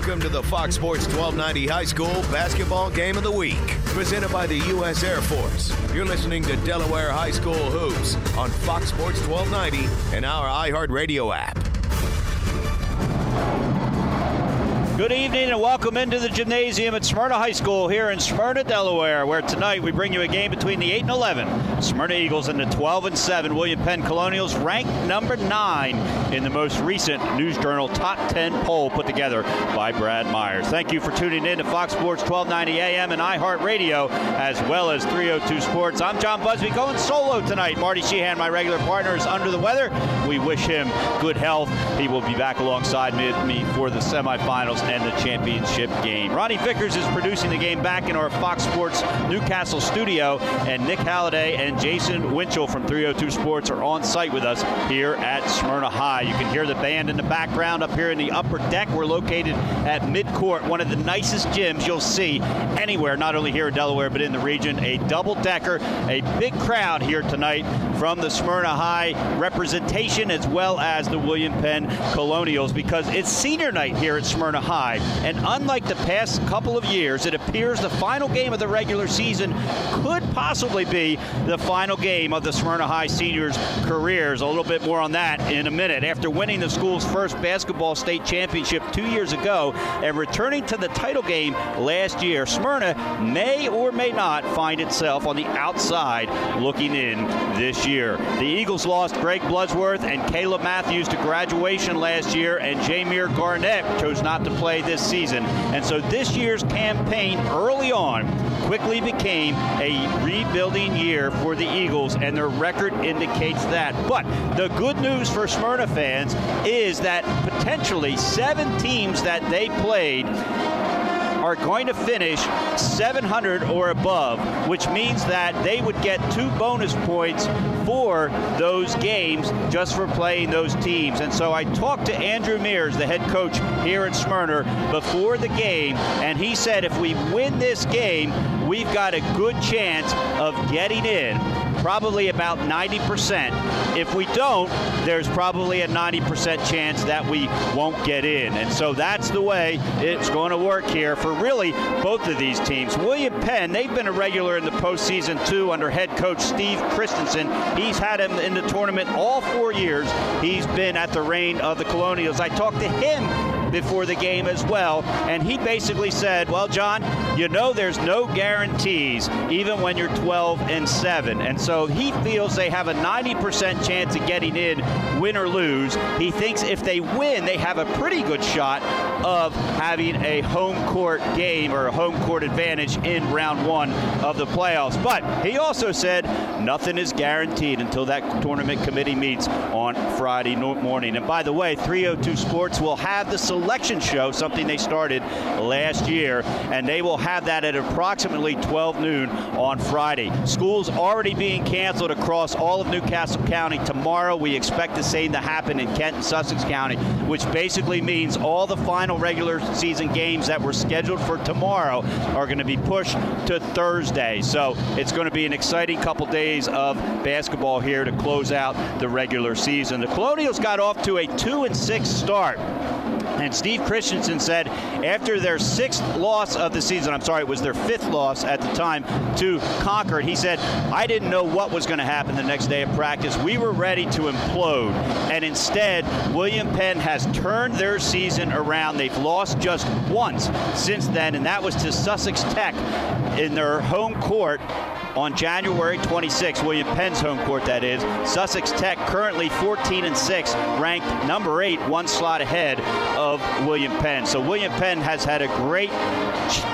Welcome to the Fox Sports 1290 High School Basketball Game of the Week, presented by the U.S. Air Force. You're listening to Delaware High School Hoops on Fox Sports 1290 and our iHeartRadio app. Good evening and welcome into the gymnasium at Smyrna High School here in Smyrna, Delaware, where tonight we bring you a game between the 8 and 11 Smyrna Eagles and the 12 and 7 William Penn Colonials, ranked number 9 in the most recent News Journal Top 10 poll put together by Brad Myers. Thank you for tuning in to Fox Sports 1290 AM and iHeartRadio, as well as 302 Sports. I'm John Busby going solo tonight. Marty Sheehan, my regular partner, is under the weather. We wish him good health. He will be back alongside me for the semifinals and the championship game. Ronnie Vickers is producing the game back in our Fox Sports Newcastle studio, and Nick Halliday and Jason Winchell from 302 Sports are on site with us here at Smyrna High. You can hear the band in the background up here in the upper deck. We're located at midcourt, one of the nicest gyms you'll see anywhere, not only here in Delaware, but in the region. A double decker, a big crowd here tonight from the Smyrna High representation as well as the William Penn Colonials because it's senior night here at Smyrna High. And unlike the past couple of years, it appears the final game of the regular season could possibly be the final game of the Smyrna High seniors' careers. A little bit more on that in a minute. After winning the school's first basketball state championship two years ago and returning to the title game last year, Smyrna may or may not find itself on the outside looking in this year. The Eagles lost Greg Bloodsworth and Caleb Matthews to graduation last year, and Jamir Garnett chose not to play this season. And so this year's campaign early on quickly became a rebuilding year for the Eagles, and their record indicates that. But the good news for Smyrna fans is that potentially seven teams that they played are going to finish 700 or above, which means that they would get two bonus points for those games just for playing those teams. And so I talked to Andrew Mears, the head coach here at Smyrna, before the game, and he said if we win this game, we've got a good chance of getting in probably about 90%. If we don't, there's probably a 90% chance that we won't get in. And so that's the way it's going to work here for really both of these teams. William Penn, they've been a regular in the postseason too under head coach Steve Christensen. He's had him in the tournament all four years. He's been at the reign of the Colonials. I talked to him before the game as well. And he basically said, Well, John, you know there's no guarantees even when you're 12 and 7. And so he feels they have a 90% chance of getting in, win or lose. He thinks if they win, they have a pretty good shot of having a home court game or a home court advantage in round one of the playoffs. But he also said nothing is guaranteed until that tournament committee meets on Friday morning. And by the way, 302 Sports will have the selection show, something they started last year, and they will have that at approximately 12 noon on Friday. School's already being canceled across all of Newcastle County tomorrow. We expect the same to happen in Kent and Sussex County, which basically means all the final regular season games that were scheduled for tomorrow are going to be pushed to Thursday. So it's going to be an exciting couple days of basketball here to close out the regular season. The Colonials got off to a 2 and 6 start. And Steve Christensen said after their sixth loss of the season, I'm sorry, it was their fifth loss at the time to Concord, he said, I didn't know what was going to happen the next day of practice. We were ready to implode. And instead, William Penn has turned their season around. They've lost just once since then, and that was to Sussex Tech in their home court on January 26. William Penn's home court, that is. Sussex Tech currently 14 and 6, ranked number eight, one slot ahead of William Penn. So William Penn has had a great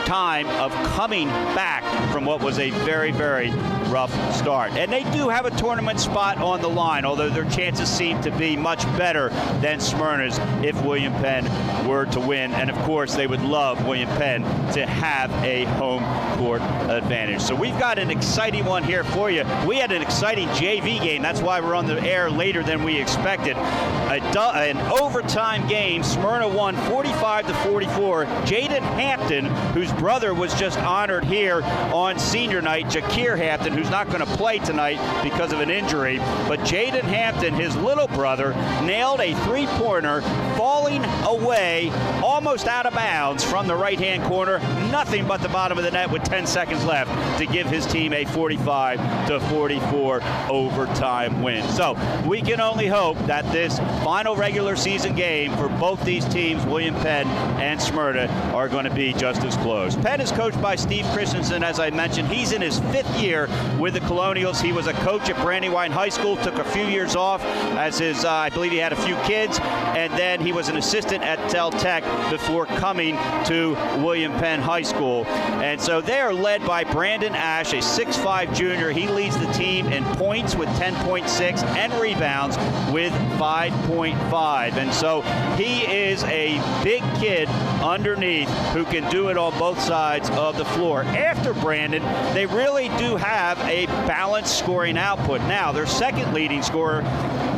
time of coming back from what was a very, very rough start. And they do have a tournament spot on the line, although their chances seem to be much better than Smyrna's if William Penn were to win. And of course, they would love William Penn to have a home court advantage. So we've got an exciting one here for you. We had an exciting JV game. That's why we're on the air later than we expected. A, an overtime game. Smyrna won 45 to 44. Jaden Hampton, whose brother was just honored here on senior night, Jakir Hampton, who's not going to play tonight because of an injury. But Jaden Hampton, his little brother, nailed a three pointer, falling away almost out of bounds from the right hand corner. Nothing but the bottom of the net with 10 seconds left to give his team a 45 to 44 overtime win. So we can only hope that this final regular season game for both these teams, William Penn and Smyrna, are going to be just as close. Penn is coached by Steve Christensen, as I mentioned. He's in his fifth year with the Colonials. He was a coach at Brandywine High School, took a few years off as his, uh, I believe he had a few kids, and then he was an assistant at Del Tech before coming to William Penn High School. And so they are led by Brandon Ash, a 6'5 junior. He leads the team in points with 10.6 and rebounds with 5.5. And so he is a big kid underneath who can do it on both sides of the floor. After Brandon, they really do have a balanced scoring output. Now, their second leading scorer,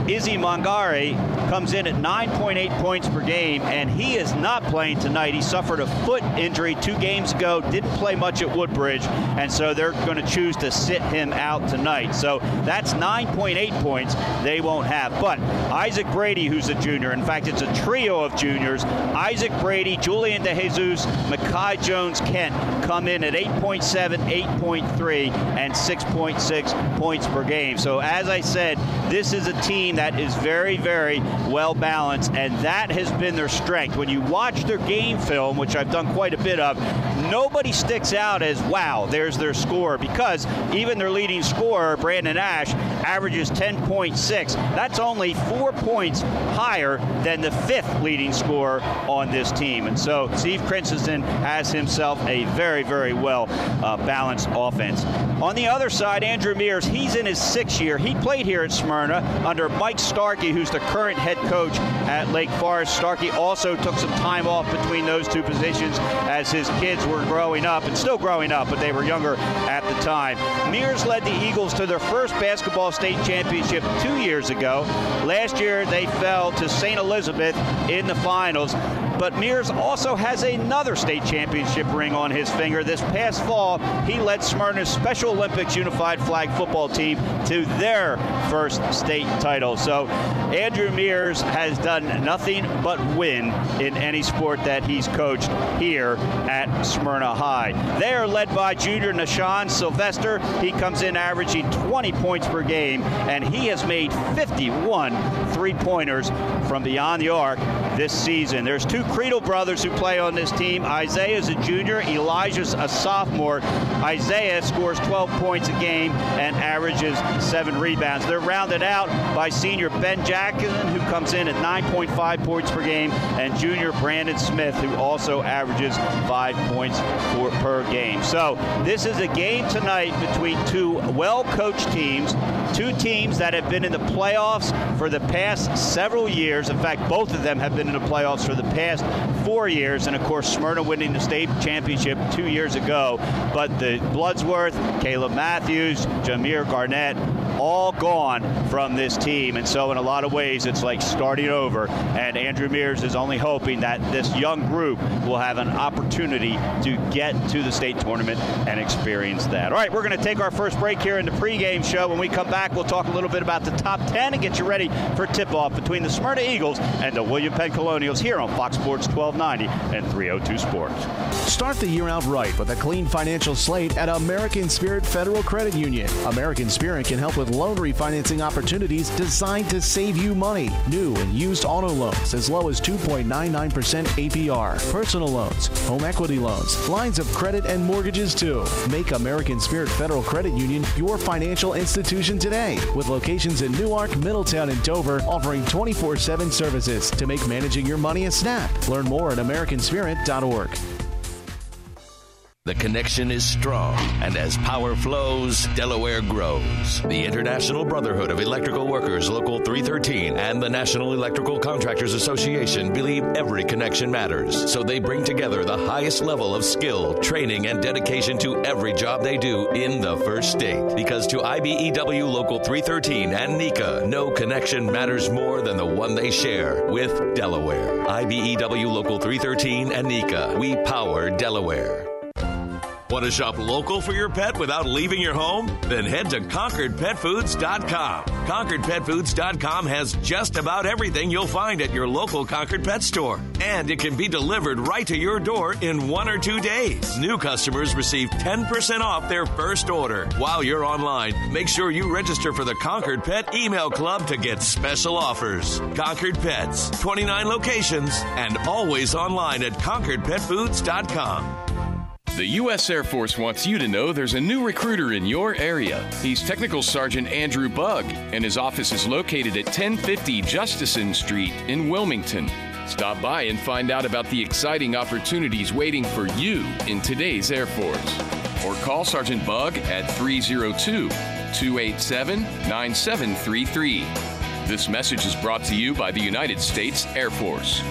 Izzy Mangari, comes in at 9.8 points per game, and he is not playing tonight. He suffered a foot injury two games ago, didn't play much at Woodbridge, and so they're going to choose to sit him out tonight. So that's 9.8 points they won't have. But Isaac Brady, who's a junior, in fact, it's a trio of juniors Isaac Brady, Julian DeJesus, Makai Jones Kent come in at 8.7, 8.3, and 6.6 points per game. So, as I said, this is a team that is very, very well balanced, and that has been their strength. When you watch their game film, which I've done quite a bit of, nobody sticks out as, wow, there's their score, because even their leading scorer, Brandon Ash, averages 10.6. That's only four points higher than the fifth leading scorer on this team. And so Steve Christensen has himself a very, very well uh, balanced offense. On the other side, Andrew Mears, he's in his sixth year. He played here at Smyrna under Mike Starkey, who's the current head coach at Lake Forest. Starkey also took some time off between those two positions as his kids were growing up and still growing up, but they were younger at the time. Mears led the Eagles to their first basketball state championship two years ago. Last year, they fell to St. Elizabeth in the finals. But Mears also has another state championship ring on his finger. This past fall, he led Smyrna's Special Olympics Unified Flag football team to their first state title. So Andrew Mears has done nothing but win in any sport that he's coached here at Smyrna High. They are led by junior Nashawn Sylvester. He comes in averaging 20 points per game, and he has made 51 three pointers from beyond the arc this season. There's two Creedle brothers who play on this team. Isaiah is a junior, Elijah's a sophomore. Isaiah scores 12 points a game and averages seven rebounds. They're rounded out by senior Ben Jackson, who comes in at 9.5 points per game, and junior Brandon Smith, who also averages five points per game. So this is a game tonight between two well-coached teams, two teams that have been in the playoffs for the past several years. In fact, both of them have been in the playoffs for the past four years, and of course, Smyrna winning the state championship two years ago. But the Bloodsworth, Caleb Matthews, Jameer Garnett, all gone from this team. And so, in a lot of ways, it's like starting over. And Andrew Mears is only hoping that this young group will have an opportunity to get to the state tournament and experience that. All right, we're going to take our first break here in the pregame show. When we come back, we'll talk a little bit about the top 10 and get you ready for tip off between the Smyrna Eagles and the William Penn Colonials here on Fox Sports 1290 and 302 Sports. Start the year out right with a clean financial slate at American Spirit Federal Credit Union. American Spirit can help with loan refinancing opportunities opportunities designed to save you money. New and used auto loans as low as 2.99% APR. Personal loans, home equity loans, lines of credit, and mortgages too. Make American Spirit Federal Credit Union your financial institution today with locations in Newark, Middletown, and Dover offering 24 7 services to make managing your money a snap. Learn more at AmericanSpirit.org. The connection is strong, and as power flows, Delaware grows. The International Brotherhood of Electrical Workers, Local 313, and the National Electrical Contractors Association believe every connection matters, so they bring together the highest level of skill, training, and dedication to every job they do in the first state. Because to IBEW Local 313 and NECA, no connection matters more than the one they share with Delaware. IBEW Local 313 and NECA, we power Delaware. Want to shop local for your pet without leaving your home? Then head to ConcordPetFoods.com. ConcordPetFoods.com has just about everything you'll find at your local Concord Pet Store. And it can be delivered right to your door in one or two days. New customers receive 10% off their first order. While you're online, make sure you register for the Concord Pet Email Club to get special offers. Concord Pets, 29 locations, and always online at ConcordPetFoods.com. The U.S. Air Force wants you to know there's a new recruiter in your area. He's Technical Sergeant Andrew Bugg, and his office is located at 1050 Justison Street in Wilmington. Stop by and find out about the exciting opportunities waiting for you in today's Air Force. Or call Sergeant Bugg at 302 287 9733. This message is brought to you by the United States Air Force.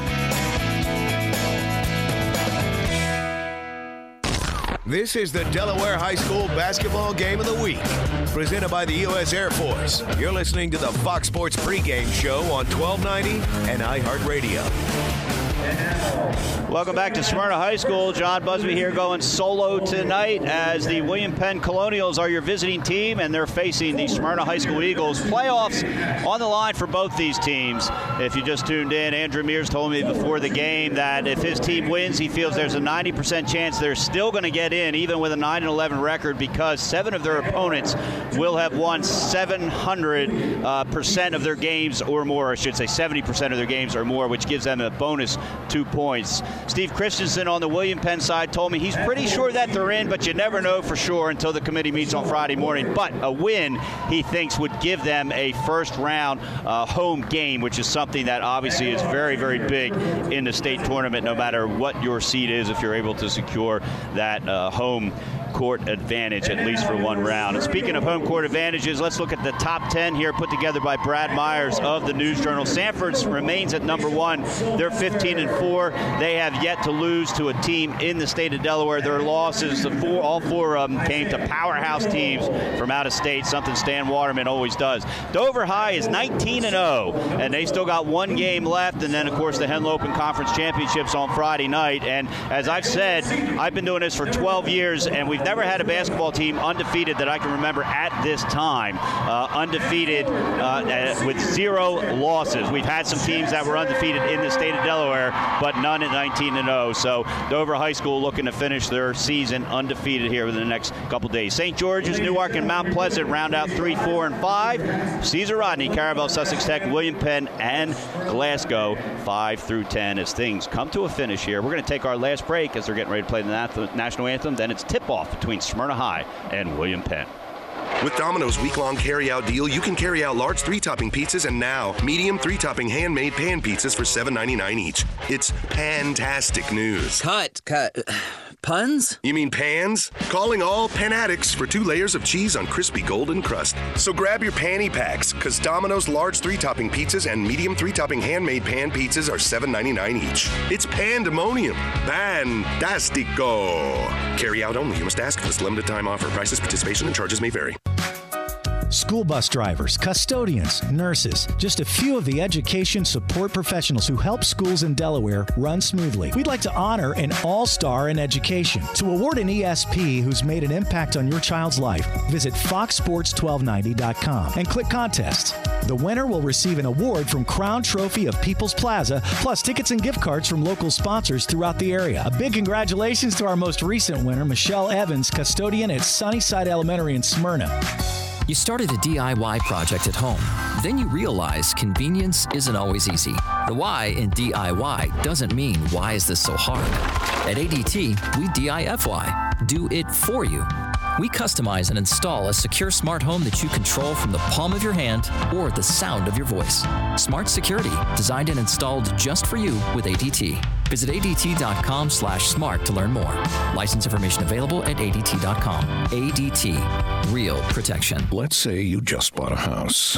This is the Delaware High School basketball game of the week, presented by the U.S. Air Force. You're listening to the Fox Sports pregame show on 1290 and iHeartRadio. Welcome back to Smyrna High School. John Busby here going solo tonight as the William Penn Colonials are your visiting team and they're facing the Smyrna High School Eagles. Playoffs on the line for both these teams. If you just tuned in, Andrew Mears told me before the game that if his team wins, he feels there's a 90% chance they're still going to get in, even with a 9 11 record, because seven of their opponents will have won 700 uh, percent of their games or more. I should say 70% of their games or more, which gives them a bonus two points. Steve Christensen on the William Penn side told me he's pretty sure that they're in, but you never know for sure until the committee meets on Friday morning. But a win, he thinks, would give them a first round uh, home game, which is something that obviously is very, very big in the state tournament, no matter what your seed is, if you're able to secure that uh, home court advantage, at least for one round. And speaking of home court advantages, let's look at the top 10 here put together by Brad Myers of the News Journal. Sanford's remains at number one. They're 15 and 4. They have yet to lose to a team in the state of Delaware. Their losses, the four, all four of them, came to powerhouse teams from out of state, something Stan Waterman always does. Dover High is 19 and 0, and they still got one game left. And then, of course, the Henlopen Conference Championships on Friday night. And as I've said, I've been doing this for 12 years, and we've never had a basketball team undefeated that I can remember at this time, uh, undefeated uh, with zero losses. We've had some teams that were undefeated in the state of Delaware, but none at 19 and 0. So Dover High School looking to finish their season undefeated here within the next couple days. St. George's, Newark, and Mount Pleasant round out three, four, and five. Caesar Rodney, Caravel, Sussex Tech, William Penn, and Glasgow five through 10 as things come to a finish here. We're going to take our last break as they're getting ready to play the national anthem. Then it's tip off between Smyrna High and William Penn. With Domino's week-long carry-out deal, you can carry out large three-topping pizzas and now medium three-topping handmade pan pizzas for $7.99 each. It's fantastic news. Cut, cut. Puns? You mean pans? Calling all pan addicts for two layers of cheese on crispy golden crust. So grab your panty packs, because Domino's large three-topping pizzas and medium three-topping handmade pan pizzas are $7.99 each. It's pandemonium. Fantastico. Carry out only. You must ask for this limited time offer. Prices, participation, and charges may vary. School bus drivers, custodians, nurses, just a few of the education support professionals who help schools in Delaware run smoothly. We'd like to honor an all star in education. To award an ESP who's made an impact on your child's life, visit foxsports1290.com and click contests. The winner will receive an award from Crown Trophy of People's Plaza, plus tickets and gift cards from local sponsors throughout the area. A big congratulations to our most recent winner, Michelle Evans, custodian at Sunnyside Elementary in Smyrna. You started a DIY project at home. Then you realize convenience isn't always easy. The why in DIY doesn't mean why is this so hard? At ADT, we DIFY, do it for you. We customize and install a secure smart home that you control from the palm of your hand or the sound of your voice. Smart security, designed and installed just for you with ADT. Visit ADT.com slash smart to learn more. License information available at ADT.com. ADT. Real protection. Let's say you just bought a house.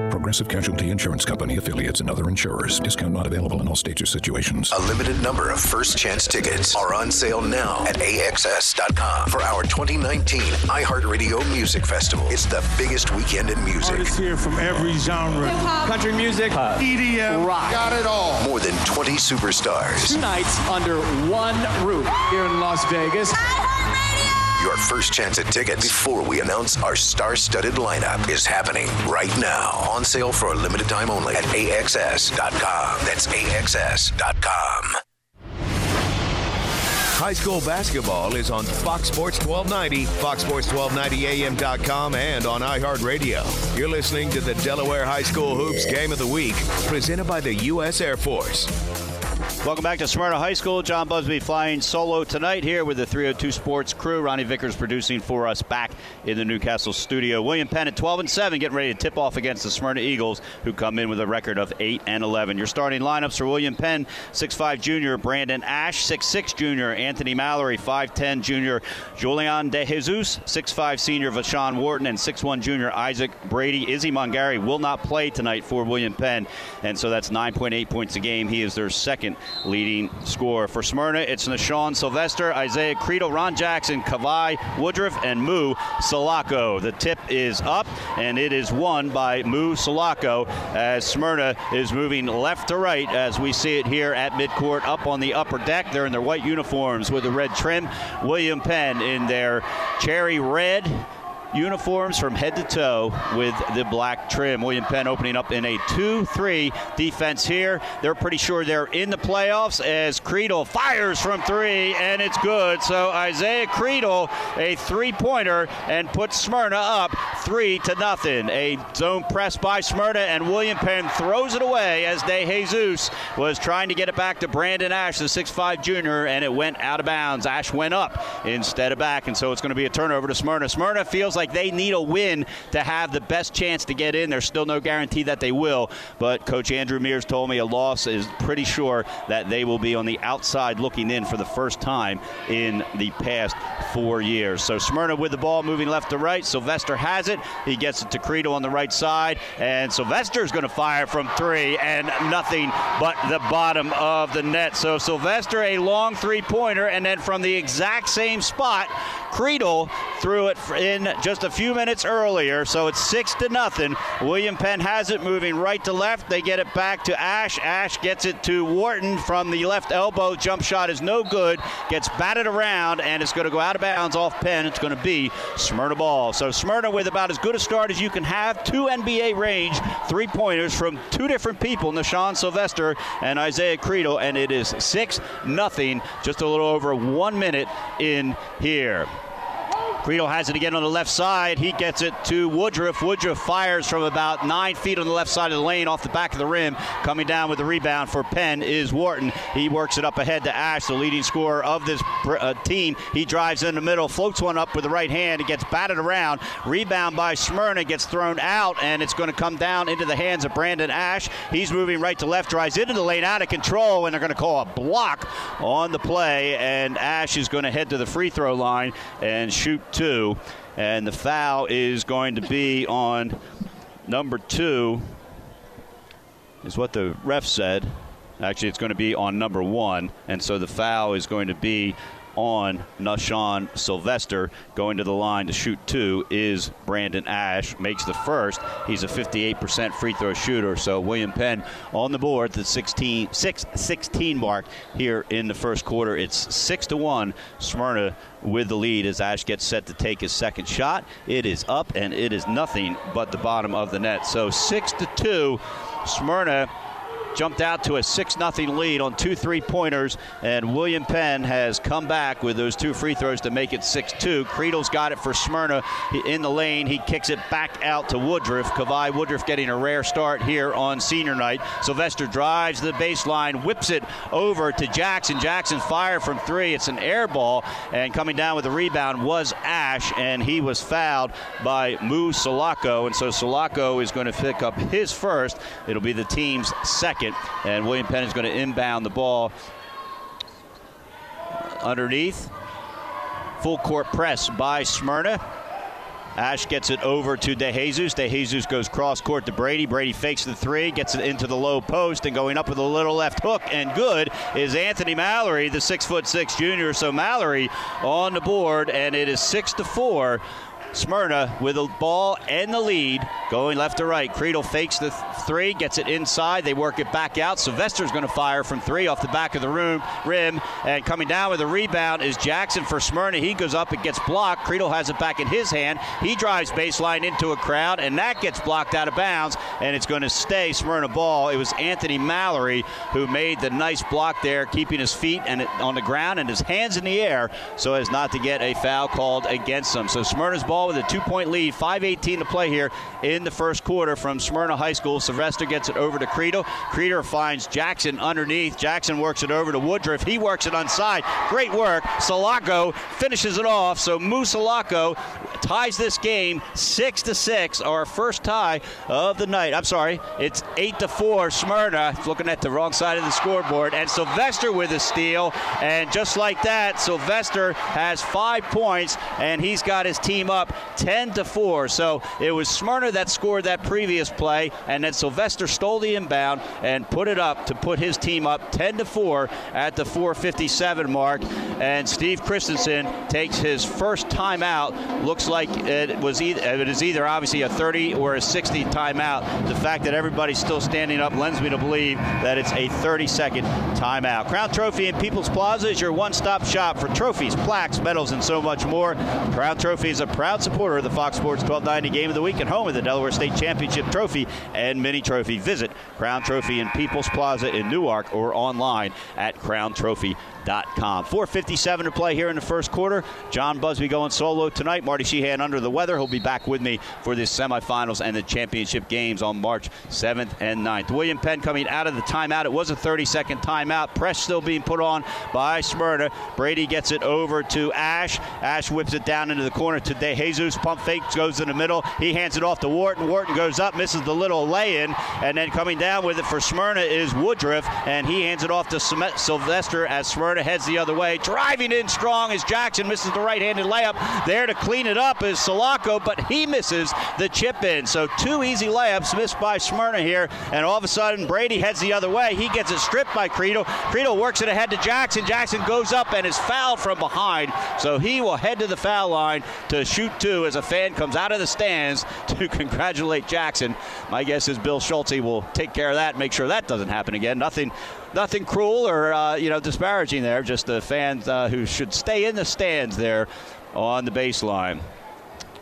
Progressive Casualty Insurance Company affiliates and other insurers. Discount not available in all states or situations. A limited number of first chance tickets are on sale now at AXS.com for our 2019 iHeartRadio Music Festival. It's the biggest weekend in music. Artists here from every genre country music, EDM, rock. Got it all. More than 20 superstars. Two nights under one roof here in Las Vegas. Your first chance at tickets before we announce our star-studded lineup is happening right now. On sale for a limited time only at AXS.com. That's AXS.com. High school basketball is on Fox Sports 1290, Fox Sports 1290 AM.com, and on iHeartRadio. You're listening to the Delaware High School Hoops Game of the Week, presented by the U.S. Air Force. Welcome back to Smyrna High School. John Busby flying solo tonight here with the 302 Sports crew. Ronnie Vickers producing for us back in the Newcastle studio. William Penn at 12 and 7 getting ready to tip off against the Smyrna Eagles who come in with a record of 8 and 11. Your starting lineups for William Penn 6'5 junior Brandon Ash, 6'6 junior Anthony Mallory, 5'10 junior Julian De Jesus, 6'5 senior Vashawn Wharton, and 6'1 junior Isaac Brady. Izzy Mongari will not play tonight for William Penn, and so that's 9.8 points a game. He is their second leading scorer. For Smyrna, it's Nashawn Sylvester, Isaiah Creedle, Ron Jackson, Kavai Woodruff, and Moo Salako. The tip is up, and it is won by Moo Salako as Smyrna is moving left to right as we see it here at midcourt up on the upper deck. They're in their white uniforms with the red trim. William Penn in their cherry red uniforms from head to toe with the black trim. William Penn opening up in a 2 3 defense here. They're pretty sure they're in the playoffs as Creedle fires from three, and it's good. So Isaiah Creedle, a three pointer, and puts Smyrna up three to nothing. A zone press by Smyrna, and William Penn throws it away as De Jesus was trying to get it back to Brandon Ash, the 6'5 junior, and it went out of bounds. Ash went up instead of back, and so it's going to be a turnover to Smyrna. Smyrna feels like they need a win to have the best chance to get in. There's still no guarantee that they will, but Coach Andrew Mears told me a loss is pretty sure that they will be on the outside looking in for the first time in the past four years. So Smyrna with the ball moving left to right. Sylvester has it. He gets it to Creedle on the right side, and Sylvester is going to fire from three, and nothing but the bottom of the net. So Sylvester a long three-pointer, and then from the exact same spot, Creedle threw it in just a few minutes earlier. So it's six to nothing. William Penn has it moving right to left. They get it back to Ash. Ash gets it to Wharton from the left elbow. Jump shot is no good. Gets batted around, and it's going to go out of bounds off Penn. It's going to be Smyrna ball. So Smyrna with about as good a start as you can have. Two NBA range three pointers from two different people, Nashawn Sylvester and Isaiah Creedle, and it is six nothing. Just a little over one minute in here. Creedle has it again on the left side. He gets it to Woodruff. Woodruff fires from about nine feet on the left side of the lane off the back of the rim. Coming down with the rebound for Penn is Wharton. He works it up ahead to Ash, the leading scorer of this uh, team. He drives in the middle, floats one up with the right hand. It gets batted around. Rebound by Smyrna gets thrown out, and it's going to come down into the hands of Brandon Ash. He's moving right to left, drives into the lane, out of control, and they're going to call a block on the play. And Ash is going to head to the free throw line and shoot two. And the foul is going to be on number two, is what the ref said. Actually, it's going to be on number one. And so the foul is going to be on Nashawn Sylvester. Going to the line to shoot two is Brandon Ash. Makes the first. He's a 58% free throw shooter. So William Penn on the board, the 16, 6 16 mark here in the first quarter. It's 6 to 1. Smyrna with the lead as Ash gets set to take his second shot. It is up and it is nothing but the bottom of the net. So 6 to 2. Smyrna jumped out to a 6 0 lead on two three pointers, and William Penn has come back with those two free throws to make it 6 2. Creedle's got it for Smyrna in the lane. He kicks it back out to Woodruff. Kavai Woodruff getting a rare start here on senior night. Sylvester drives the baseline, whips it over to Jackson. Jackson fire from three. It's an air ball, and coming down with the rebound was Ash, and he was fouled by Mu Salako, and so Salako is going to pick up his first. It'll be the team's second second. And William Penn is going to inbound the ball underneath. Full court press by Smyrna. Ash gets it over to DeJesus. DeJesus goes cross court to Brady. Brady fakes the three, gets it into the low post, and going up with a little left hook and good is Anthony Mallory, the six foot six junior. So Mallory on the board, and it is six to four Smyrna with the ball and the lead going left to right. Creedle fakes the th- three, gets it inside. They work it back out. Sylvester's going to fire from three off the back of the room, rim. And coming down with a rebound is Jackson for Smyrna. He goes up, it gets blocked. Creedle has it back in his hand. He drives baseline into a crowd, and that gets blocked out of bounds. And it's going to stay Smyrna ball. It was Anthony Mallory who made the nice block there, keeping his feet and on the ground and his hands in the air so as not to get a foul called against him. So Smyrna's ball with a two point lead. 5.18 to play here in the first quarter from Smyrna High School. Sylvester gets it over to Creedle. Creedle finds Jackson underneath. Jackson works it over to Woodruff. He works it on side. Great work. Salako finishes it off. So Mu Salako ties this game six to six, our first tie of the night. I'm sorry, it's eight to four. Smyrna looking at the wrong side of the scoreboard, and Sylvester with a steal. And just like that, Sylvester has five points, and he's got his team up 10 to 4. So it was Smyrna that scored that previous play, and then Sylvester stole the inbound and put it up to put his team up 10 to 4 at the 457 mark. And Steve Christensen takes his first timeout. Looks like it was either it is either obviously a 30 or a 60 timeout. The fact that everybody's still standing up lends me to believe that it's a 30 second timeout. Crown Trophy in People's Plaza is your one-stop shop for trophies, plaques, medals, and so much more. Crown Trophy is a proud supporter of the Fox Sports 1290 Game of the Week and home of the Delaware State Championship Trophy and Mini Trophy. Visit Crown Trophy in People's Plaza in Newark or online at crowntrophy.com. 457 to play here in the first quarter. John Busby going solo tonight. Marty Sheehan under the weather. He'll be back with me for the semifinals and the championship games on March 7th and 9th. William Penn coming out of the timeout. It was a 30 second timeout. Press still being put on by Smyrna. Brady gets it over to Ash. Ash whips it down into the corner to DeJesus. Pump fake goes in the middle. He hands it off to Wharton. Wharton goes up, misses the little lay in, and then coming down with it for Smyrna is Woodruff, and he hands it off to Sylvester as Smyrna heads the other way. Driving in strong as Jackson misses the right handed layup. There to clean it up is Salako, but he misses the chip in. So two easy layups missed by Smyrna here, and all of a sudden Brady heads the other way. He gets it stripped by Creedle. Creedle works it ahead to Jackson. Jackson goes up and is fouled from behind. So he will head to the foul line to shoot two as a fan comes out of the stands to congratulate Jackson. My guess is Bill Schulte will take care of that, make sure that doesn't happen again. Nothing nothing cruel or uh, you know disparaging there. Just the fans uh, who should stay in the stands there on the baseline.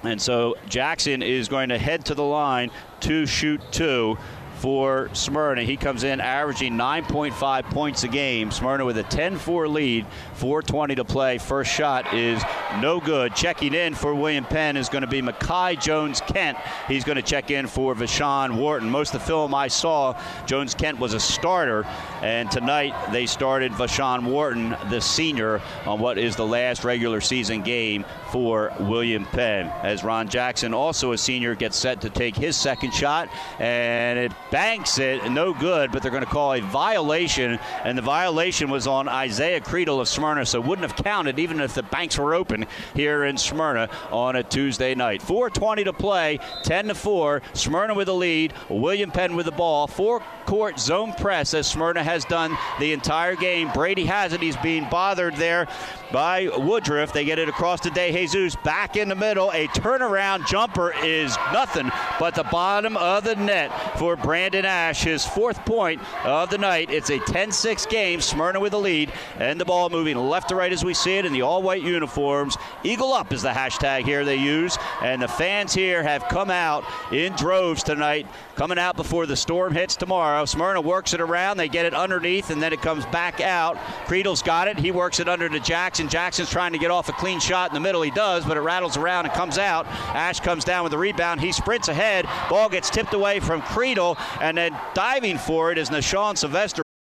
And so Jackson is going to head to the line to shoot two for Smyrna. He comes in averaging 9.5 points a game. Smyrna with a 10-4 lead, 4:20 to play. First shot is no good. Checking in for William Penn is going to be Makai Jones Kent. He's going to check in for Vashawn Wharton. Most of the film I saw, Jones Kent was a starter, and tonight they started Vashawn Wharton, the senior, on what is the last regular season game for William Penn. As Ron Jackson, also a senior, gets set to take his second shot, and it banks it, no good, but they're going to call a violation, and the violation was on Isaiah Creedle of Smyrna, so wouldn't have counted even if the banks were open here in Smyrna on a Tuesday night. 4:20 to play, 10 to 4. Smyrna with the lead. William Penn with the ball. Four court zone press as Smyrna has done the entire game. Brady has it. He's being bothered there by Woodruff. They get it across to De Jesus. Back in the middle. A turnaround jumper is nothing but the bottom of the net for Brandon Ash. His fourth point of the night. It's a 10 6 game. Smyrna with the lead. And the ball moving left to right as we see it in the all white uniforms. Eagle up is the hashtag here they use. And the fans here have come out in droves tonight, coming out before the storm hits tomorrow. Smyrna works it around. They get it underneath, and then it comes back out. Creedle's got it. He works it under to Jackson. Jackson's trying to get off a clean shot in the middle. He does, but it rattles around and comes out. Ash comes down with the rebound. He sprints ahead. Ball gets tipped away from Creedle, and then diving for it is Nashawn Sylvester.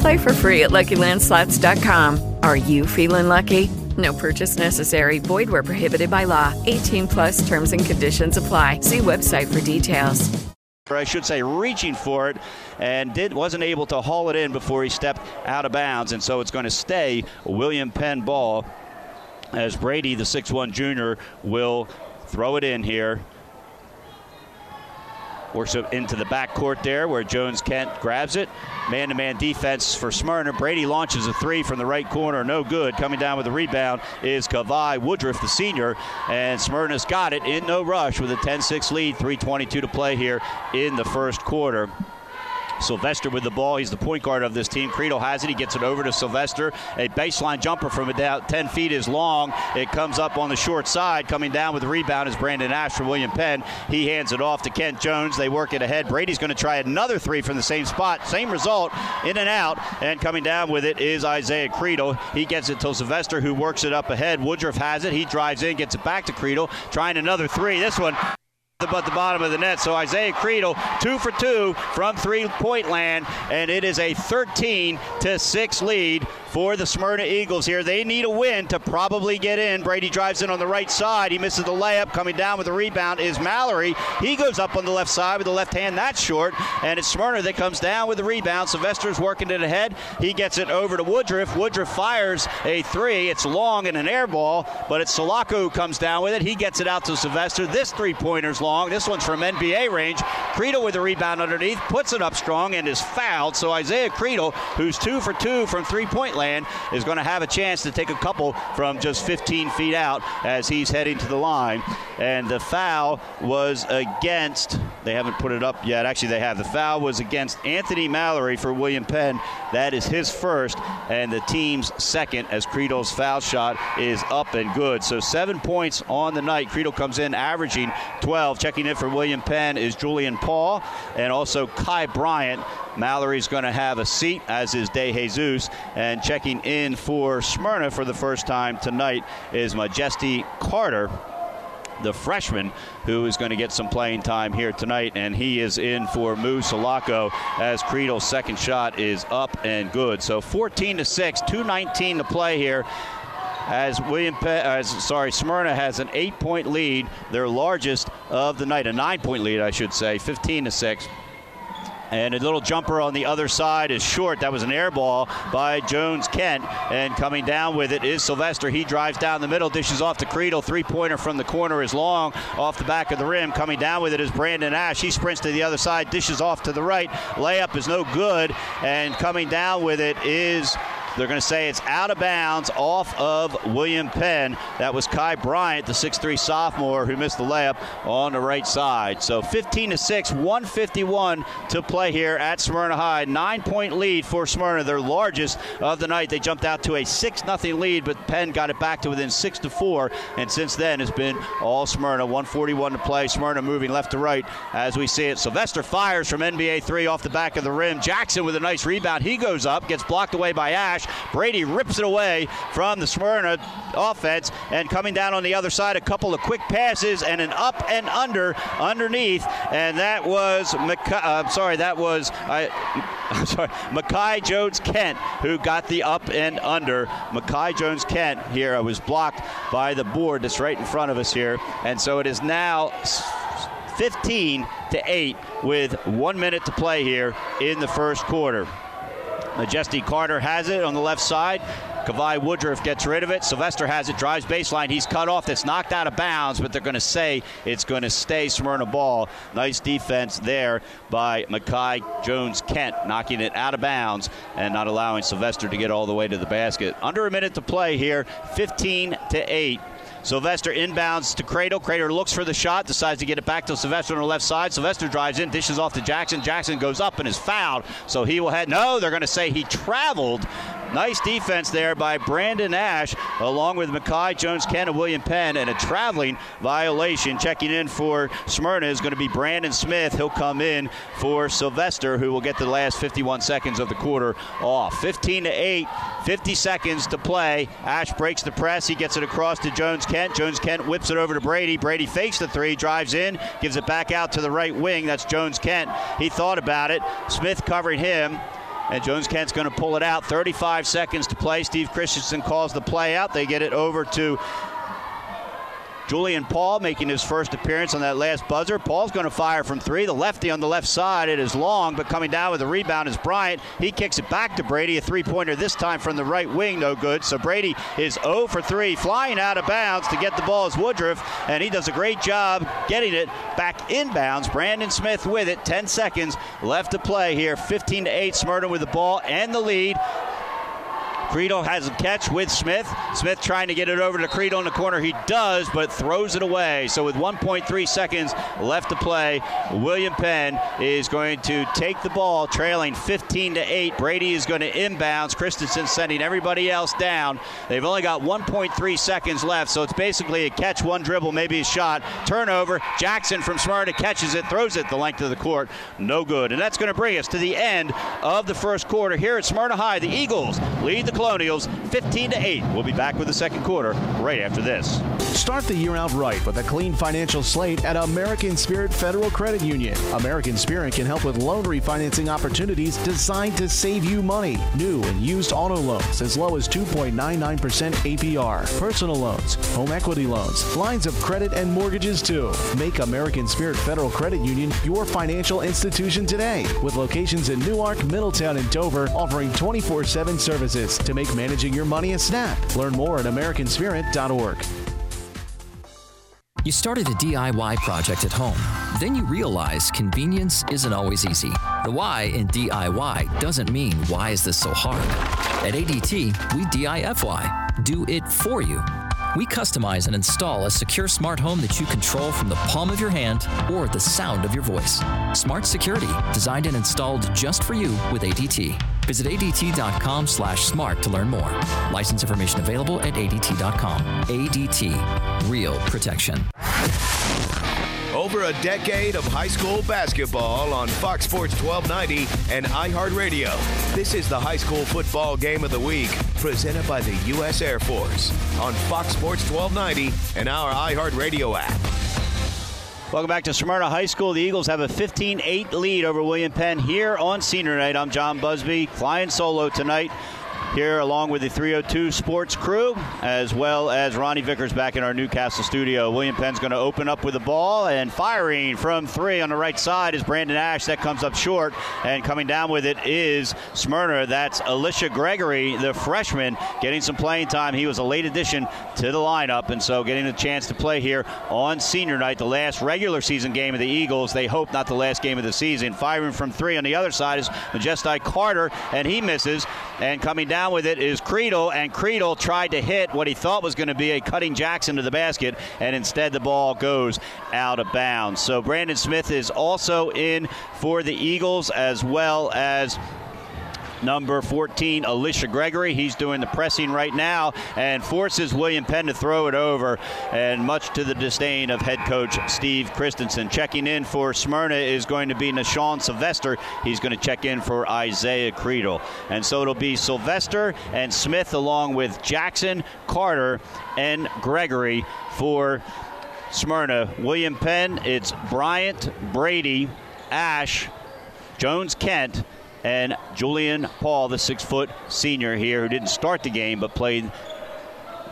Play for free at LuckyLandSlots.com. Are you feeling lucky? No purchase necessary. Void where prohibited by law. 18 plus terms and conditions apply. See website for details. or I should say, reaching for it, and did wasn't able to haul it in before he stepped out of bounds, and so it's going to stay William Penn ball as Brady, the 6'1 junior, will throw it in here. Works it into the back court there where Jones Kent grabs it. Man to man defense for Smyrna. Brady launches a three from the right corner. No good. Coming down with the rebound is Kavai Woodruff, the senior. And Smyrna's got it in no rush with a 10 6 lead. 3.22 to play here in the first quarter. Sylvester with the ball. He's the point guard of this team. Creedle has it. He gets it over to Sylvester. A baseline jumper from about 10 feet is long. It comes up on the short side. Coming down with the rebound is Brandon Ash from William Penn. He hands it off to Kent Jones. They work it ahead. Brady's going to try another three from the same spot. Same result. In and out. And coming down with it is Isaiah Creedle. He gets it to Sylvester, who works it up ahead. Woodruff has it. He drives in, gets it back to Creedle. Trying another three. This one but the bottom of the net. So Isaiah Creedle, two for two from three-point land, and it is a 13 to six lead for the Smyrna Eagles here. They need a win to probably get in. Brady drives in on the right side. He misses the layup. Coming down with the rebound is Mallory. He goes up on the left side with the left hand. That's short, and it's Smyrna that comes down with the rebound. Sylvester's working it ahead. He gets it over to Woodruff. Woodruff fires a three. It's long and an air ball, but it's Salako who comes down with it. He gets it out to Sylvester. This three-pointer's long. This one's from NBA range. Creedle with the rebound underneath, puts it up strong and is fouled. So Isaiah Creedle, who's two for two from three-point land, is going to have a chance to take a couple from just 15 feet out as he's heading to the line. And the foul was against, they haven't put it up yet. Actually, they have. The foul was against Anthony Mallory for William Penn. That is his first and the team's second as Creedle's foul shot is up and good. So seven points on the night. Creedle comes in averaging 12. Checking in for William Penn is Julian Paul and also Kai Bryant. Mallory's going to have a seat, as is De Jesus. And checking in for Smyrna for the first time tonight is Majesty Carter the freshman who is going to get some playing time here tonight, and he is in for Mu Salako as Creedle's second shot is up and good. So 14 to 6, 219 to play here. As William, Pe- as sorry, Smyrna has an eight-point lead, their largest of the night, a nine-point lead, I should say, 15 to six. And a little jumper on the other side is short. That was an air ball by Jones Kent. And coming down with it is Sylvester. He drives down the middle, dishes off to Creedle. Three pointer from the corner is long off the back of the rim. Coming down with it is Brandon Ash. He sprints to the other side, dishes off to the right. Layup is no good. And coming down with it is they're going to say it's out of bounds off of William Penn. That was Kai Bryant, the 6'3 sophomore who missed the layup on the right side. So 15 to 6, 151 to play here at Smyrna High. Nine point lead for Smyrna, their largest of the night. They jumped out to a 6 0 lead, but Penn got it back to within 6 to 4. And since then, it's been all Smyrna. 141 to play. Smyrna moving left to right as we see it. Sylvester fires from NBA 3 off the back of the rim. Jackson with a nice rebound. He goes up, gets blocked away by Ash. Brady rips it away from the Smyrna offense, and coming down on the other side, a couple of quick passes and an up and under underneath, and that was McC- uh, sorry, that was I. I'm sorry, Makai Jones Kent, who got the up and under. Makai Jones Kent here I was blocked by the board that's right in front of us here, and so it is now 15 to 8 with one minute to play here in the first quarter. Majesty Carter has it on the left side. Kavai Woodruff gets rid of it. Sylvester has it, drives baseline. He's cut off. That's knocked out of bounds, but they're going to say it's going to stay Smyrna ball. Nice defense there by Makai Jones Kent, knocking it out of bounds and not allowing Sylvester to get all the way to the basket. Under a minute to play here, 15 to 8. Sylvester inbounds to Creedle. Creedle looks for the shot, decides to get it back to Sylvester on the left side. Sylvester drives in, dishes off to Jackson. Jackson goes up and is fouled, so he will head. No, they're going to say he traveled. Nice defense there by Brandon Ash, along with Makai Jones, Kent, and William Penn, and a traveling violation. Checking in for Smyrna is going to be Brandon Smith. He'll come in for Sylvester, who will get the last 51 seconds of the quarter off. 15 to 8, 50 seconds to play. Ash breaks the press. He gets it across to Jones Kent. Jones Kent whips it over to Brady. Brady fakes the three, drives in, gives it back out to the right wing. That's Jones Kent. He thought about it. Smith covering him. And Jones Kent's going to pull it out. 35 seconds to play. Steve Christensen calls the play out. They get it over to Julian Paul making his first appearance on that last buzzer. Paul's going to fire from three. The lefty on the left side. It is long, but coming down with the rebound is Bryant. He kicks it back to Brady. A three pointer this time from the right wing. No good. So Brady is 0 for 3, flying out of bounds to get the ball as Woodruff, and he does a great job getting it back inbounds. Brandon Smith with it. 10 seconds left to play here. 15 to 8. Smyrna with the ball and the lead. Creedle has a catch with Smith. Smith trying to get it over to Creedle in the corner. He does, but throws it away. So with 1.3 seconds left to play, William Penn is going to take the ball, trailing 15 to 8. Brady is going to inbounds. Christensen sending everybody else down. They've only got 1.3 seconds left, so it's basically a catch, one dribble, maybe a shot. Turnover. Jackson from Smyrna catches it, throws it the length of the court. No good. And that's going to bring us to the end of the first quarter here at Smyrna High. The Eagles lead the Colonials 15 to 8. We'll be back with the second quarter right after this. Start the year out right with a clean financial slate at American Spirit Federal Credit Union. American Spirit can help with loan refinancing opportunities designed to save you money. New and used auto loans as low as 2.99% APR, personal loans, home equity loans, lines of credit, and mortgages too. Make American Spirit Federal Credit Union your financial institution today with locations in Newark, Middletown, and Dover offering 24 7 services to make managing your money a snap. Learn more at AmericanSpirit.org. You started a DIY project at home. Then you realize convenience isn't always easy. The why in DIY doesn't mean why is this so hard? At ADT, we DIFY, do it for you. We customize and install a secure smart home that you control from the palm of your hand or the sound of your voice. Smart security, designed and installed just for you with ADT. Visit ADT.com slash smart to learn more. License information available at ADT.com. ADT, real protection. Over a decade of high school basketball on Fox Sports 1290 and iHeartRadio. This is the high school football game of the week, presented by the U.S. Air Force on Fox Sports 1290 and our iHeartRadio app. Welcome back to Smyrna High School. The Eagles have a 15 8 lead over William Penn here on senior night. I'm John Busby, flying solo tonight. Here, along with the 302 Sports crew, as well as Ronnie Vickers back in our New Castle studio. William Penn's going to open up with the ball and firing from three on the right side is Brandon Ash. That comes up short, and coming down with it is Smyrna. That's Alicia Gregory, the freshman, getting some playing time. He was a late addition to the lineup, and so getting a chance to play here on senior night, the last regular season game of the Eagles. They hope not the last game of the season. Firing from three on the other side is Majestai Carter, and he misses. And coming down with it is Creedle, and Creedle tried to hit what he thought was going to be a cutting Jackson to the basket, and instead the ball goes out of bounds. So Brandon Smith is also in for the Eagles, as well as number 14, Alicia Gregory. He's doing the pressing right now and forces William Penn to throw it over, and much to the disdain of head coach Steve Christensen. Checking in for Smyrna is going to be Nashawn Sylvester. He's going to check in for Isaiah Creedle. And so it'll be Sylvester and Smith along with Jackson, Carter, and Gregory for Smyrna. William Penn, it's Bryant, Brady, Ash, Jones Kent, and Julian Paul, the six foot senior here, who didn't start the game but played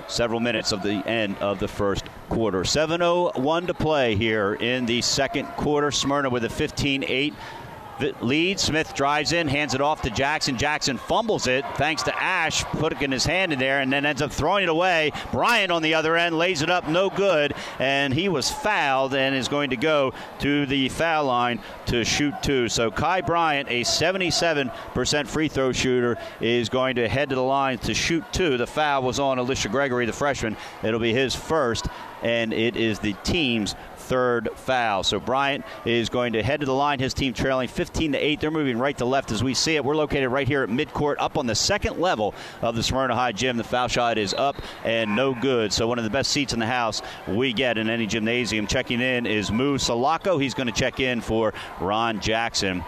several minutes of the end of the first quarter. 7.01 to play here in the second quarter. Smyrna with a 15 8 lead. Smith drives in, hands it off to Jackson. Jackson fumbles it thanks to Ash putting his hand in there and then ends up throwing it away. Bryant on the other end lays it up, no good, and he was fouled and is going to go to the foul line to shoot two. So Kai Bryant, a 77% free throw shooter, is going to head to the line to shoot two. The foul was on Alicia Gregory, the freshman. It'll be his first, and it is the team's third foul. So Bryant is going to head to the line. His team trailing 15 to 8. They're moving right to left as we see it. We're located right here at midcourt, up on the second level of the Smyrna High gym. The foul shot is up and no good. So one of the best seats in the house we get in any gymnasium. Checking in is Mu Salako. He's going to check in for Ron Jackson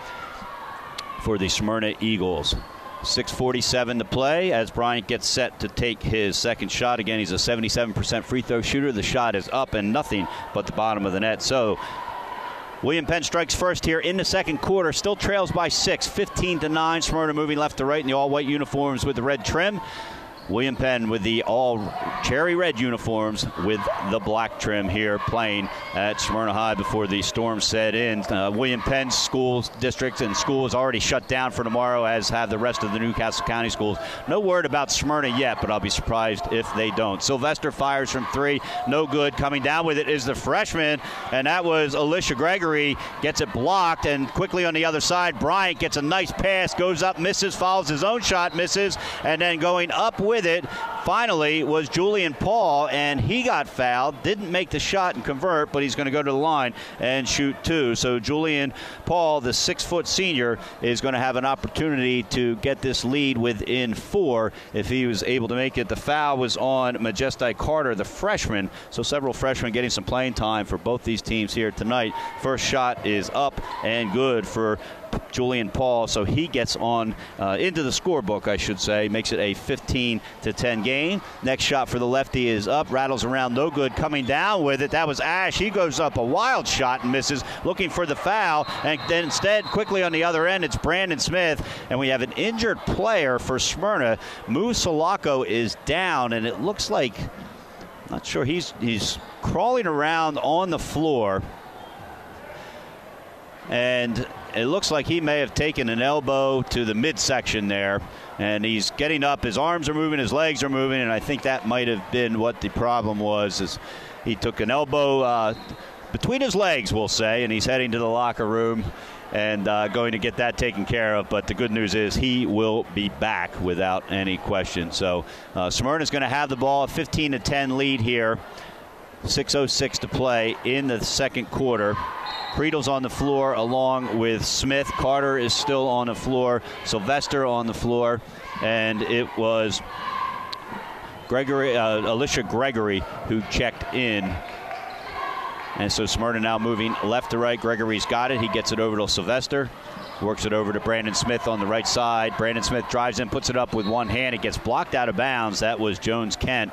for the Smyrna Eagles. 6.47 to play as Bryant gets set to take his second shot. Again, he's a 77% free throw shooter. The shot is up and nothing but the bottom of the net. So William Penn strikes first here in the second quarter. Still trails by six, 15 to 9. Smyrna moving left to right in the all white uniforms with the red trim. William Penn with the all cherry red uniforms with the black trim here playing at Smyrna High before the storm set in. Uh, William Penn school district and school is already shut down for tomorrow, as have the rest of the New Castle County schools. No word about Smyrna yet, but I'll be surprised if they don't. Sylvester fires from three, no good. Coming down with it is the freshman, and that was Alicia Gregory. Gets it blocked, and quickly on the other side, Bryant gets a nice pass, goes up, misses, follows his own shot, misses, and then going up with with it finally was Julian Paul, and he got fouled. Didn't make the shot and convert, but he's going to go to the line and shoot two. So Julian Paul, the six foot senior, is going to have an opportunity to get this lead within four if he was able to make it. The foul was on Majesty Carter, the freshman. So several freshmen getting some playing time for both these teams here tonight. First shot is up and good for Julian Paul, so he gets on uh, into the scorebook, I should say, makes it a 15 to 10 game. Next shot for the lefty is up, rattles around, no good. Coming down with it, that was Ash. He goes up a wild shot and misses, looking for the foul, and then instead, quickly on the other end, it's Brandon Smith, and we have an injured player for Smyrna. Salako is down, and it looks like, not sure, he's he's crawling around on the floor. And it looks like he may have taken an elbow to the midsection there, and he's getting up. His arms are moving, his legs are moving, and I think that might have been what the problem was. Is he took an elbow uh, between his legs, we'll say, and he's heading to the locker room and uh, going to get that taken care of. But the good news is he will be back without any question. So uh, Smyrna is going to have the ball, 15 to 10 lead here. 6.06 to play in the second quarter. Creedle's on the floor along with Smith. Carter is still on the floor. Sylvester on the floor. And it was Gregory, uh, Alicia Gregory who checked in. And so Smyrna now moving left to right. Gregory's got it. He gets it over to Sylvester. Works it over to Brandon Smith on the right side. Brandon Smith drives in, puts it up with one hand. It gets blocked out of bounds. That was Jones Kent.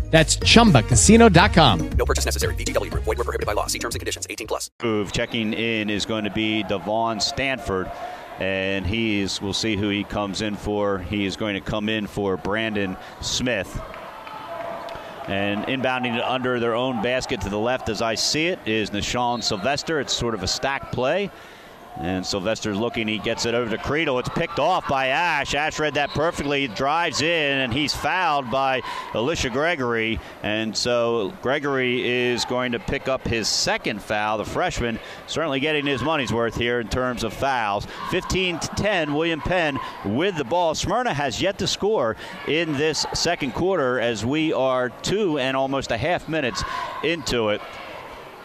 That's ChumbaCasino.com. No purchase necessary. VGW. Void were prohibited by law. See terms and conditions. 18 plus. Move. Checking in is going to be Devon Stanford. And he's, we'll see who he comes in for. He is going to come in for Brandon Smith. And inbounding it under their own basket to the left, as I see it, is Nashawn Sylvester. It's sort of a stack play. And Sylvester's looking. He gets it over to Creedle. It's picked off by Ash. Ash read that perfectly. Drives in, and he's fouled by Alicia Gregory. And so Gregory is going to pick up his second foul. The freshman certainly getting his money's worth here in terms of fouls. 15 to 10. William Penn with the ball. Smyrna has yet to score in this second quarter as we are two and almost a half minutes into it.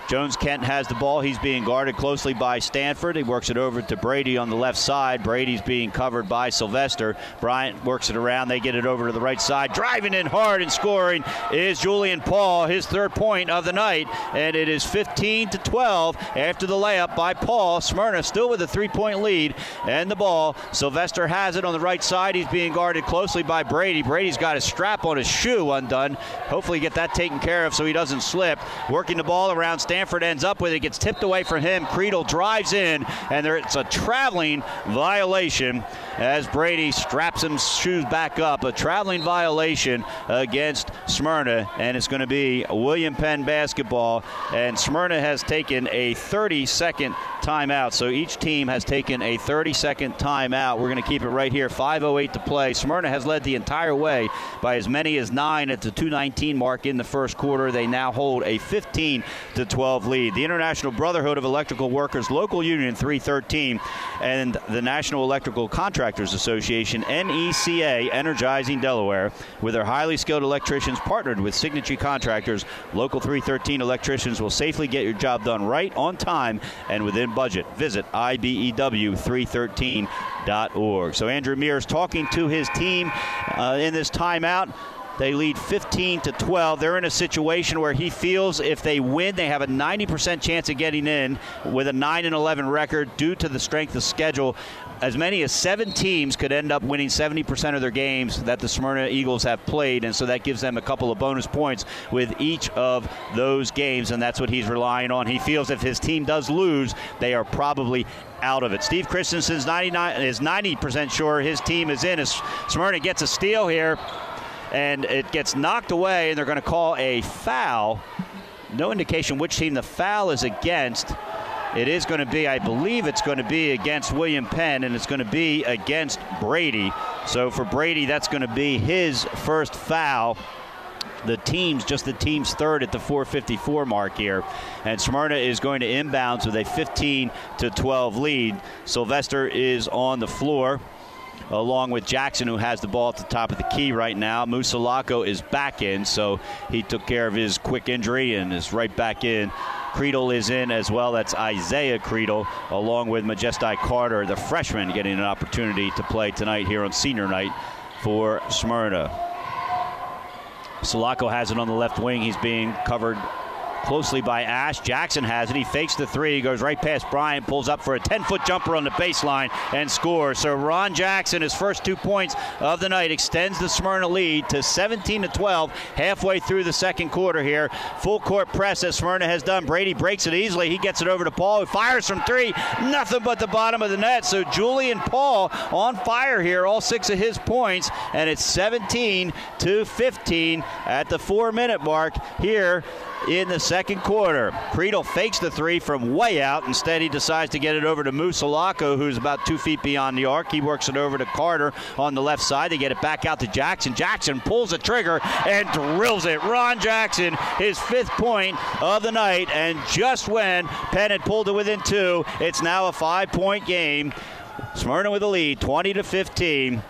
Jones Kent has the ball. He's being guarded closely by Stanford. He works it over to Brady on the left side. Brady's being covered by Sylvester. Bryant works it around. They get it over to the right side. Driving in hard and scoring is Julian Paul, his third point of the night. And it is 15 to 12 after the layup by Paul. Smyrna still with a three point lead and the ball. Sylvester has it on the right side. He's being guarded closely by Brady. Brady's got his strap on his shoe undone. Hopefully, get that taken care of so he doesn't slip. Working the ball around Stanford. Stanford ends up with it, gets tipped away from him. Creedle drives in, and there, it's a traveling violation as Brady straps his shoes back up. A traveling violation against Smyrna, and it's going to be William Penn basketball. And Smyrna has taken a 30 second timeout. So each team has taken a 30 second timeout. We're going to keep it right here. 5.08 to play. Smyrna has led the entire way by as many as nine at the 219 mark in the first quarter. They now hold a 15 to 12 lead. The International Brotherhood of Electrical Workers Local Union 313 and the National Electrical Contractors Association NECA Energizing Delaware with their highly skilled electricians partnered with Signature Contractors. Local 313 electricians will safely get your job done right on time and within budget. Visit IBEW313.org. So Andrew Mears talking to his team uh, in this timeout. They lead 15 to 12. They're in a situation where he feels if they win, they have a 90% chance of getting in with a 9 and 11 record due to the strength of schedule. As many as seven teams could end up winning 70% of their games that the Smyrna Eagles have played, and so that gives them a couple of bonus points with each of those games, and that's what he's relying on. He feels if his team does lose, they are probably out of it. Steve Christensen's 99 is 90% sure his team is in. As Smyrna gets a steal here, and it gets knocked away, and they're going to call a foul. No indication which team the foul is against. It is going to be, I believe it's going to be against William Penn, and it's going to be against Brady. So for Brady, that's going to be his first foul. The team's just the team's third at the 454 mark here. And Smyrna is going to inbounds with a 15 to 12 lead. Sylvester is on the floor along with Jackson, who has the ball at the top of the key right now. Mu Salako is back in, so he took care of his quick injury and is right back in. Creedle is in as well. That's Isaiah Creedle, along with Majestai Carter, the freshman, getting an opportunity to play tonight here on senior night for Smyrna. Salako has it on the left wing. He's being covered closely by Ash. Jackson has it. He fakes the three, He goes right past Bryant, pulls up for a 10 foot jumper on the baseline and scores. So Ron Jackson, his first two points of the night, extends the Smyrna lead to 17 to 12 halfway through the second quarter here. Full court press as Smyrna has done. Brady breaks it easily. He gets it over to Paul, who fires from three. Nothing but the bottom of the net. So Julian Paul on fire here, all six of his points, and it's 17 to 15 at the four minute mark here in the second quarter. Creedle fakes the three from way out. Instead, he decides to get it over to Mu Salako, who's about two feet beyond the arc. He works it over to Carter on the left side. They get it back out to Jackson. Jackson pulls the trigger and drills it. Ron Jackson, his fifth point of the night. And just when Penn had pulled it within two, it's now a five point game. Smyrna with the lead, 20 to 15.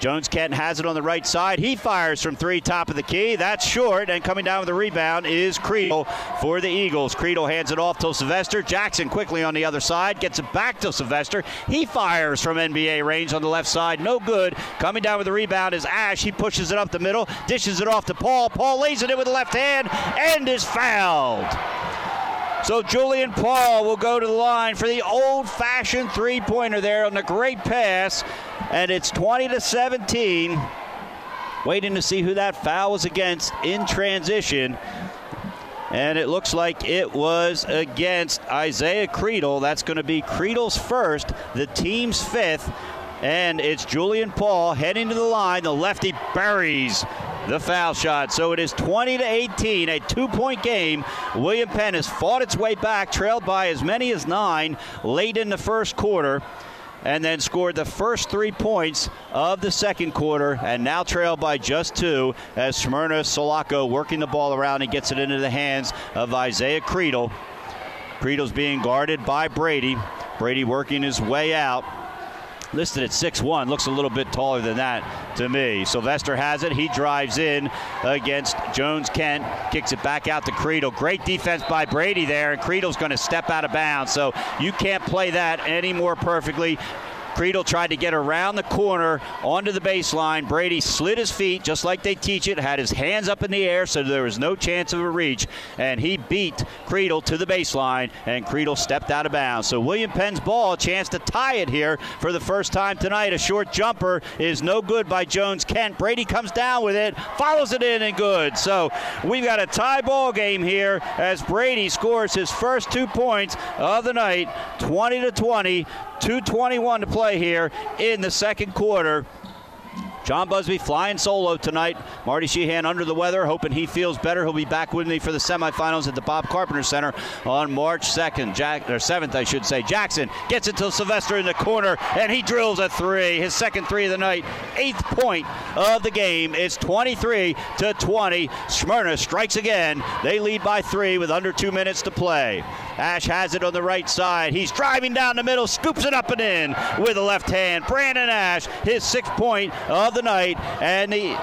Jones Kent has it on the right side. He fires from three, top of the key. That's short, and coming down with the rebound is Creedle for the Eagles. Creedle hands it off to Sylvester. Jackson quickly on the other side gets it back to Sylvester. He fires from NBA range on the left side. No good. Coming down with the rebound is Ash. He pushes it up the middle, dishes it off to Paul. Paul lays it in with the left hand and is fouled. So Julian Paul will go to the line for the old-fashioned three-pointer there on the great pass, and it's 20 to 17. Waiting to see who that foul was against in transition. And it looks like it was against Isaiah Creedle. That's going to be Creedle's first, the team's fifth. And it's Julian Paul heading to the line. The lefty buries the foul shot. So it is 20 to 18, a two-point game. William Penn has fought its way back, trailed by as many as nine late in the first quarter and then scored the first three points of the second quarter and now trailed by just two as Smyrna Salako working the ball around and gets it into the hands of Isaiah Creedle. Creedle's being guarded by Brady. Brady working his way out listed at 6'1, looks a little bit taller than that to me. Sylvester has it. He drives in against Jones Kent, kicks it back out to Creedle. Great defense by Brady there, and Creedle's going to step out of bounds. So you can't play that any more perfectly. Creedle tried to get around the corner onto the baseline. Brady slid his feet just like they teach it, had his hands up in the air so there was no chance of a reach, and he beat Creedle to the baseline, and Creedle stepped out of bounds. So William Penn's ball, a chance to tie it here for the first time tonight. A short jumper is no good by Jones Kent. Brady comes down with it, follows it in, and good. So we've got a tie ball game here as Brady scores his first two points of the night, 20 to 20. 221 to play here in the second quarter. John Busby flying solo tonight. Marty Sheehan under the weather, hoping he feels better. He'll be back with me for the semifinals at the Bob Carpenter Center on March 2nd, Jack, or 7th, I should say. Jackson gets it to Sylvester in the corner, and he drills a three. His second three of the night, eighth point of the game. It's 23 to 20. Smyrna strikes again. They lead by three with under two minutes to play. Ash has it on the right side. He's driving down the middle, scoops it up and in with the left hand. Brandon Ash, his sixth point of the night, and the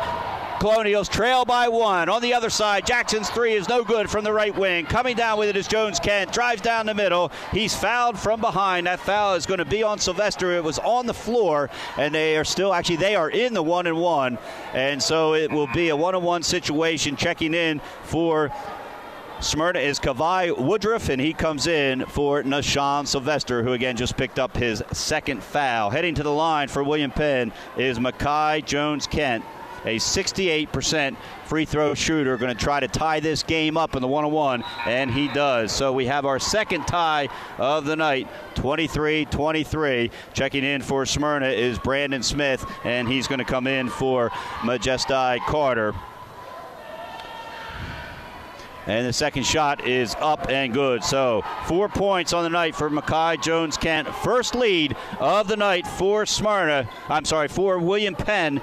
Colonials trail by one. On the other side, Jackson's three is no good from the right wing. Coming down with it is Jones Kent. Drives down the middle. He's fouled from behind. That foul is going to be on Sylvester. It was on the floor, and they are still actually they are in the one and one, and so it will be a one on one situation. Checking in for Smyrna is Kavai Woodruff, and he comes in for Nashawn Sylvester, who again just picked up his second foul. Heading to the line for William Penn is Makai Jones Kent, a 68% free throw shooter, going to try to tie this game up in the one on one, and he does. So we have our second tie of the night, 23 23. Checking in for Smyrna is Brandon Smith, and he's going to come in for Majestai Carter. And the second shot is up and good. So four points on the night for Makai Jones Kent. First lead of the night for Smyrna. I'm sorry, for William Penn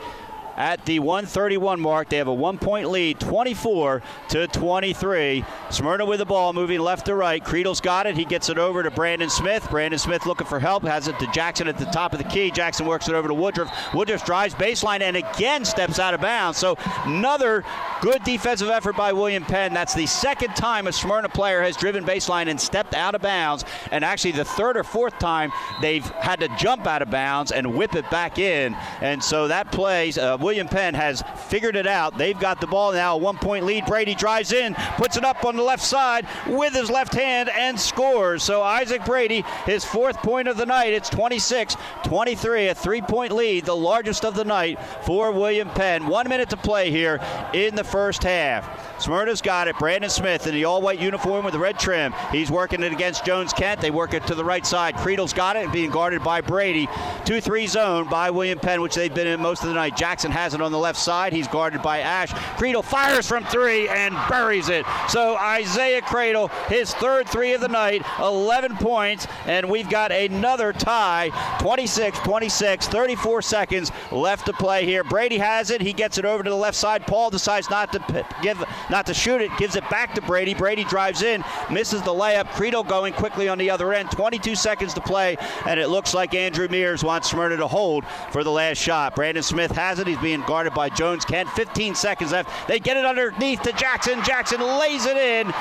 at the 131 mark. They have a one point lead, 24 to 23. Smyrna with the ball, moving left to right. Creedle's got it. He gets it over to Brandon Smith. Brandon Smith looking for help, has it to Jackson at the top of the key. Jackson works it over to Woodruff. Woodruff drives baseline and again steps out of bounds. So another good defensive effort by William Penn. That's the second time a Smyrna player has driven baseline and stepped out of bounds, and actually the third or fourth time they've had to jump out of bounds and whip it back in. And so that plays. Uh, William Penn has figured it out. They've got the ball now, a one point lead. Brady drives in, puts it up on the left side with his left hand, and scores. So Isaac Brady, his fourth point of the night. It's 26 23, a three point lead, the largest of the night for William Penn. One minute to play here in the first half. Smyrna's got it. Brandon Smith in the all white uniform with the red trim. He's working it against Jones Kent. They work it to the right side. Creedle's got it, and being guarded by Brady. 2 3 zone by William Penn, which they've been in most of the night. Jackson has it on the left side. He's guarded by Ash. Creedle fires from three and buries it. So Isaiah Creedle, his third three of the night, 11 points, and we've got another tie 26 26, 34 seconds left to play here. Brady has it. He gets it over to the left side. Paul decides not to give not to shoot it, gives it back to Brady. Brady drives in, misses the layup. Creedle going quickly on the other end. 22 seconds to play, and it looks like Andrew Mears wants Smyrna to hold for the last shot. Brandon Smith has it. He's being guarded by Jones Kent. 15 seconds left. They get it underneath to Jackson. Jackson lays it in.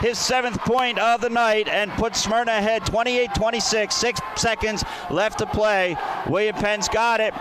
His seventh point of the night and puts Smyrna ahead 28 26. Six seconds left to play. William Penn's got it.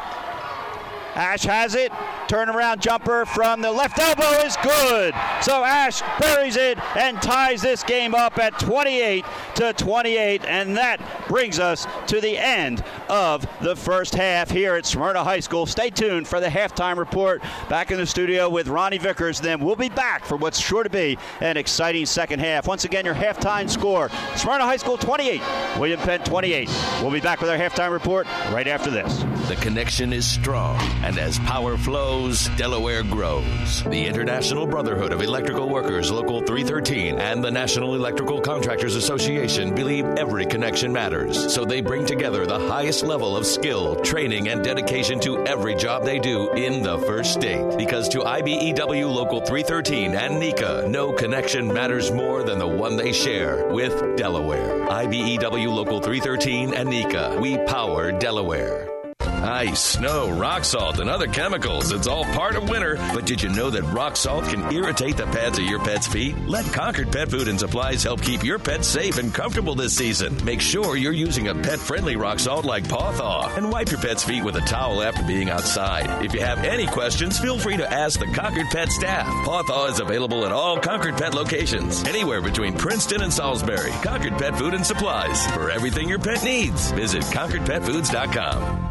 Ash has it. Turnaround jumper from the left elbow is good. So Ash buries it and ties this game up at 28 to to 28, and that brings us to the end of the first half here at Smyrna High School. Stay tuned for the halftime report back in the studio with Ronnie Vickers. Then we'll be back for what's sure to be an exciting second half. Once again, your halftime score Smyrna High School 28, William Penn 28. We'll be back with our halftime report right after this. The connection is strong, and as power flows, Delaware grows. The International Brotherhood of Electrical Workers, Local 313, and the National Electrical Contractors Association believe every connection matters, so they bring together the highest level of skill, training, and dedication to every job they do in the first state. Because to IBEW Local 313 and NECA, no connection matters more than the one they share with Delaware. IBEW Local 313 and NECA, we power Delaware. Ice, snow, rock salt, and other chemicals. It's all part of winter. But did you know that rock salt can irritate the pads of your pet's feet? Let Concord Pet Food and Supplies help keep your pet safe and comfortable this season. Make sure you're using a pet friendly rock salt like Paw Thaw and wipe your pet's feet with a towel after being outside. If you have any questions, feel free to ask the Concord Pet staff. Paw Thaw is available at all Concord Pet locations, anywhere between Princeton and Salisbury. Concord Pet Food and Supplies. For everything your pet needs, visit ConcordPetFoods.com.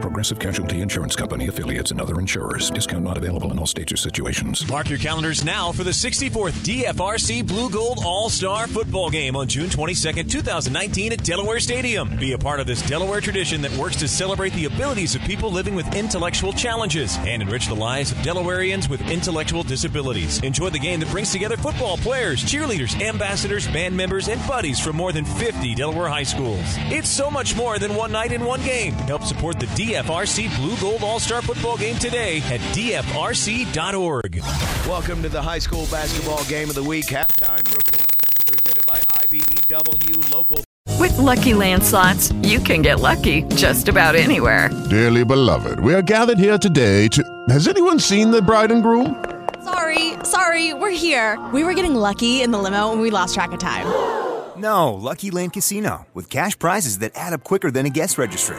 Progressive Casualty Insurance Company affiliates and other insurers. Discount not available in all states or situations. Mark your calendars now for the 64th DFRC Blue Gold All Star Football Game on June 22nd, 2019 at Delaware Stadium. Be a part of this Delaware tradition that works to celebrate the abilities of people living with intellectual challenges and enrich the lives of Delawareans with intellectual disabilities. Enjoy the game that brings together football players, cheerleaders, ambassadors, band members, and buddies from more than 50 Delaware high schools. It's so much more than one night in one game. Help support the DFRC Blue Gold All Star Football Game today at DFRC.org. Welcome to the high school basketball game of the week halftime report. Presented by IBEW Local. With Lucky Land slots, you can get lucky just about anywhere. Dearly beloved, we are gathered here today to. Has anyone seen the bride and groom? Sorry, sorry, we're here. We were getting lucky in the limo and we lost track of time. No, Lucky Land Casino, with cash prizes that add up quicker than a guest registry.